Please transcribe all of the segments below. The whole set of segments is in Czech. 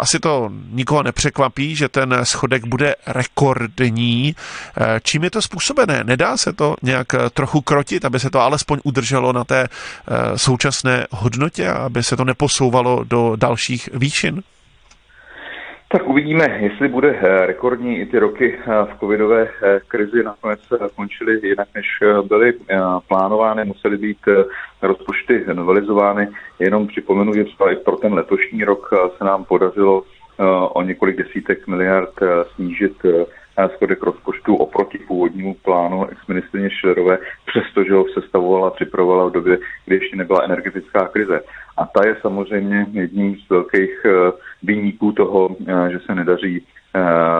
Asi to nikoho nepřekvapí, že ten schodek bude rekordní. Eh, čím je to způsobené? Nedá se to nějak eh, trochu krotit, aby se to alespoň udrželo na té eh, současné hodnotě, aby se to neposouvalo do dalších výšin? Tak uvidíme, jestli bude rekordní. I ty roky v covidové krizi nakonec končily jinak, než byly plánovány. Musely být rozpočty novelizovány. Jenom připomenu, že třeba i pro ten letošní rok se nám podařilo o několik desítek miliard snížit schodek rozpočtu oproti původnímu plánu ex-ministrině Šlerové, přestože ho sestavovala a připravovala v době, kdy ještě nebyla energetická krize. A ta je samozřejmě jedním z velkých výniků toho, že se nedaří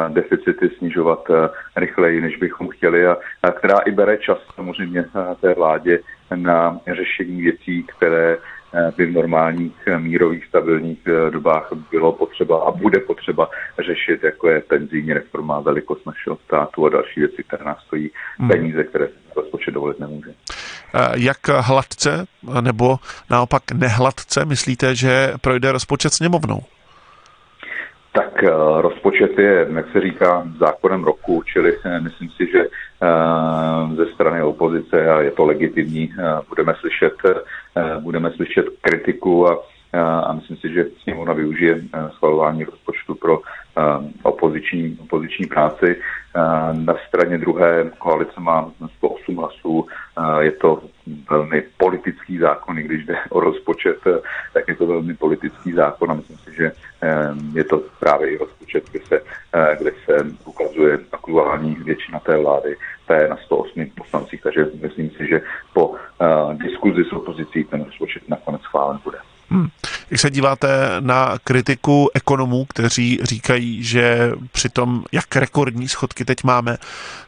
deficity snižovat rychleji, než bychom chtěli a, která i bere čas samozřejmě té vládě na řešení věcí, které Eh, by v normálních eh, mírových stabilních eh, dobách bylo potřeba a bude potřeba řešit, jako je penzijní reforma, velikost našeho státu a další věci, které nás stojí hmm. peníze, které se rozpočet dovolit nemůže. Jak hladce nebo naopak nehladce myslíte, že projde rozpočet sněmovnou? Tak rozpočet je, jak se říká, zákonem roku, čili myslím si, že ze strany opozice a je to legitimní, budeme slyšet Eh, budeme slyšet kritiku a, a myslím si, že sněmovna využije eh, schvalování rozpočtu pro eh, opoziční, opoziční práci. Na straně druhé koalice má 108 hlasů, je to velmi politický zákon, i když jde o rozpočet, tak je to velmi politický zákon a myslím si, že je to právě i rozpočet, kde se, kde se ukazuje aktuální většina té vlády, té na 108 poslancích, takže myslím si, že po diskuzi s opozicí ten rozpočet nakonec schválen bude. Hmm. Jak se díváte na kritiku ekonomů, kteří říkají, že při tom, jak rekordní schodky teď máme,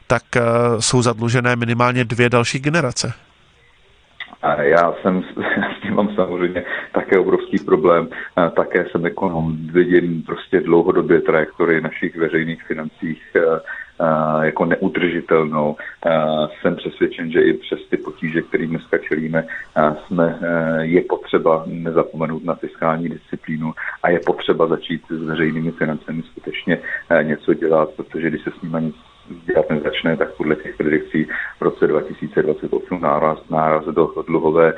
tak uh, jsou zadlužené minimálně dvě další generace? Já jsem s tím mám samozřejmě také obrovský problém. Také jsem ekonom, vidím prostě dlouhodobě trajektory našich veřejných financích jako neudržitelnou. Jsem přesvědčen, že i přes ty potíže, kterým dneska čelíme, jsme, je potřeba nezapomenout na fiskální disciplínu a je potřeba začít s veřejnými financemi skutečně něco dělat, protože když se s nimi nic dělat nezačne, tak podle těch predikcí v roce 2028 náraz, náraz do dluhové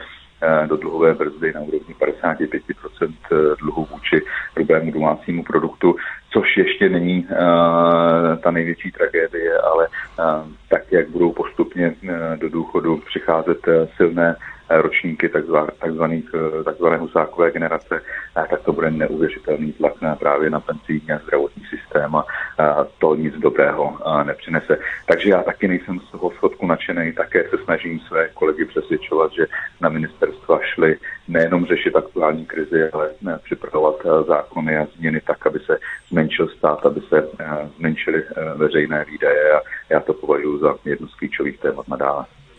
do dluhové brzdy na úrovni 55% eh, dluhu vůči hrubému domácímu produktu, což ještě není uh, ta největší tragédie, ale uh, tak, jak budou postupně uh, do důchodu přicházet silné ročníky takzvané husákové generace, tak to bude neuvěřitelný tlak na právě na penzijní a zdravotní systém a to nic dobrého nepřinese. Takže já taky nejsem z toho schodku nadšený, také se snažím své kolegy přesvědčovat, že na ministerstva šli nejenom řešit aktuální krizi, ale připravovat zákony a změny tak, aby se stát, aby se zmenšily veřejné výdaje a já to považuji za jednu z klíčových témat nadále.